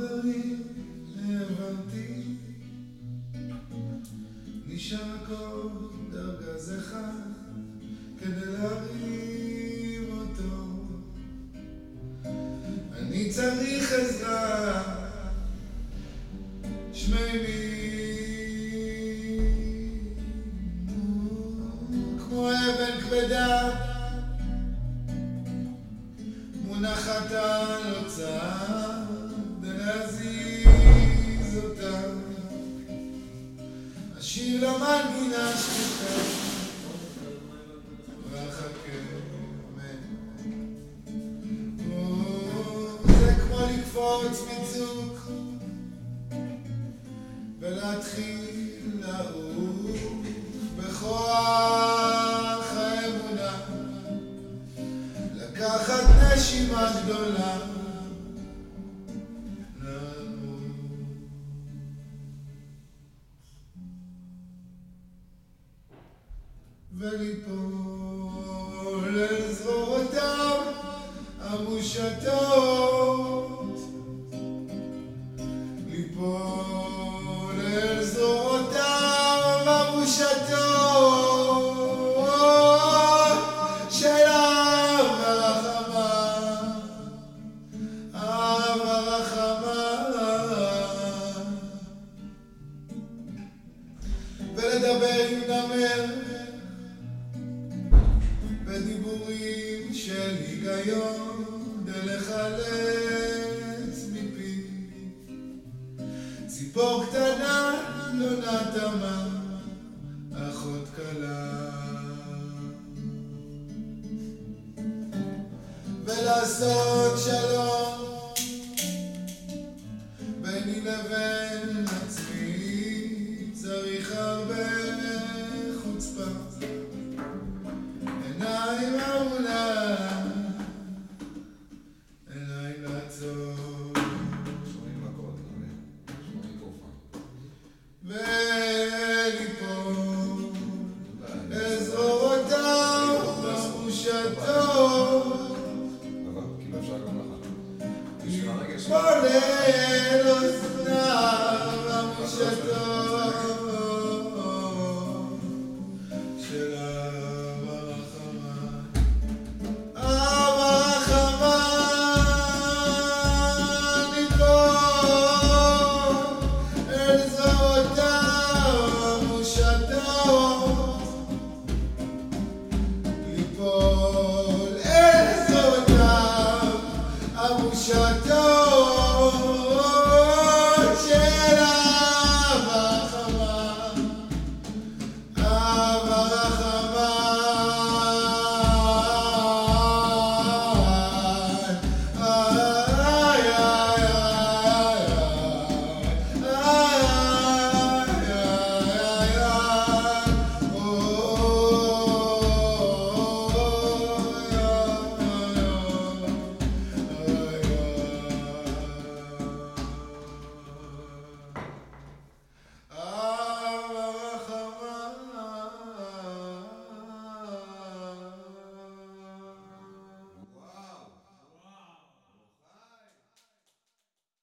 חברים, הבנתי. נשאר הכל דרגז אחד כדי להרים אותו. אני צריך עזרה, שמי מי כמו אבן כבדה לקפוץ מצוק ולהתחיל לעוף בכוח האמונה לקחת נשימה גדולה. וליפול אל זרועותיו המושטות נמר בדיבורים של היגיון ולחלץ מפי. ציפור קטנה לא נתמה אחות כלה ולעשות שלום אל אוזניו המושטות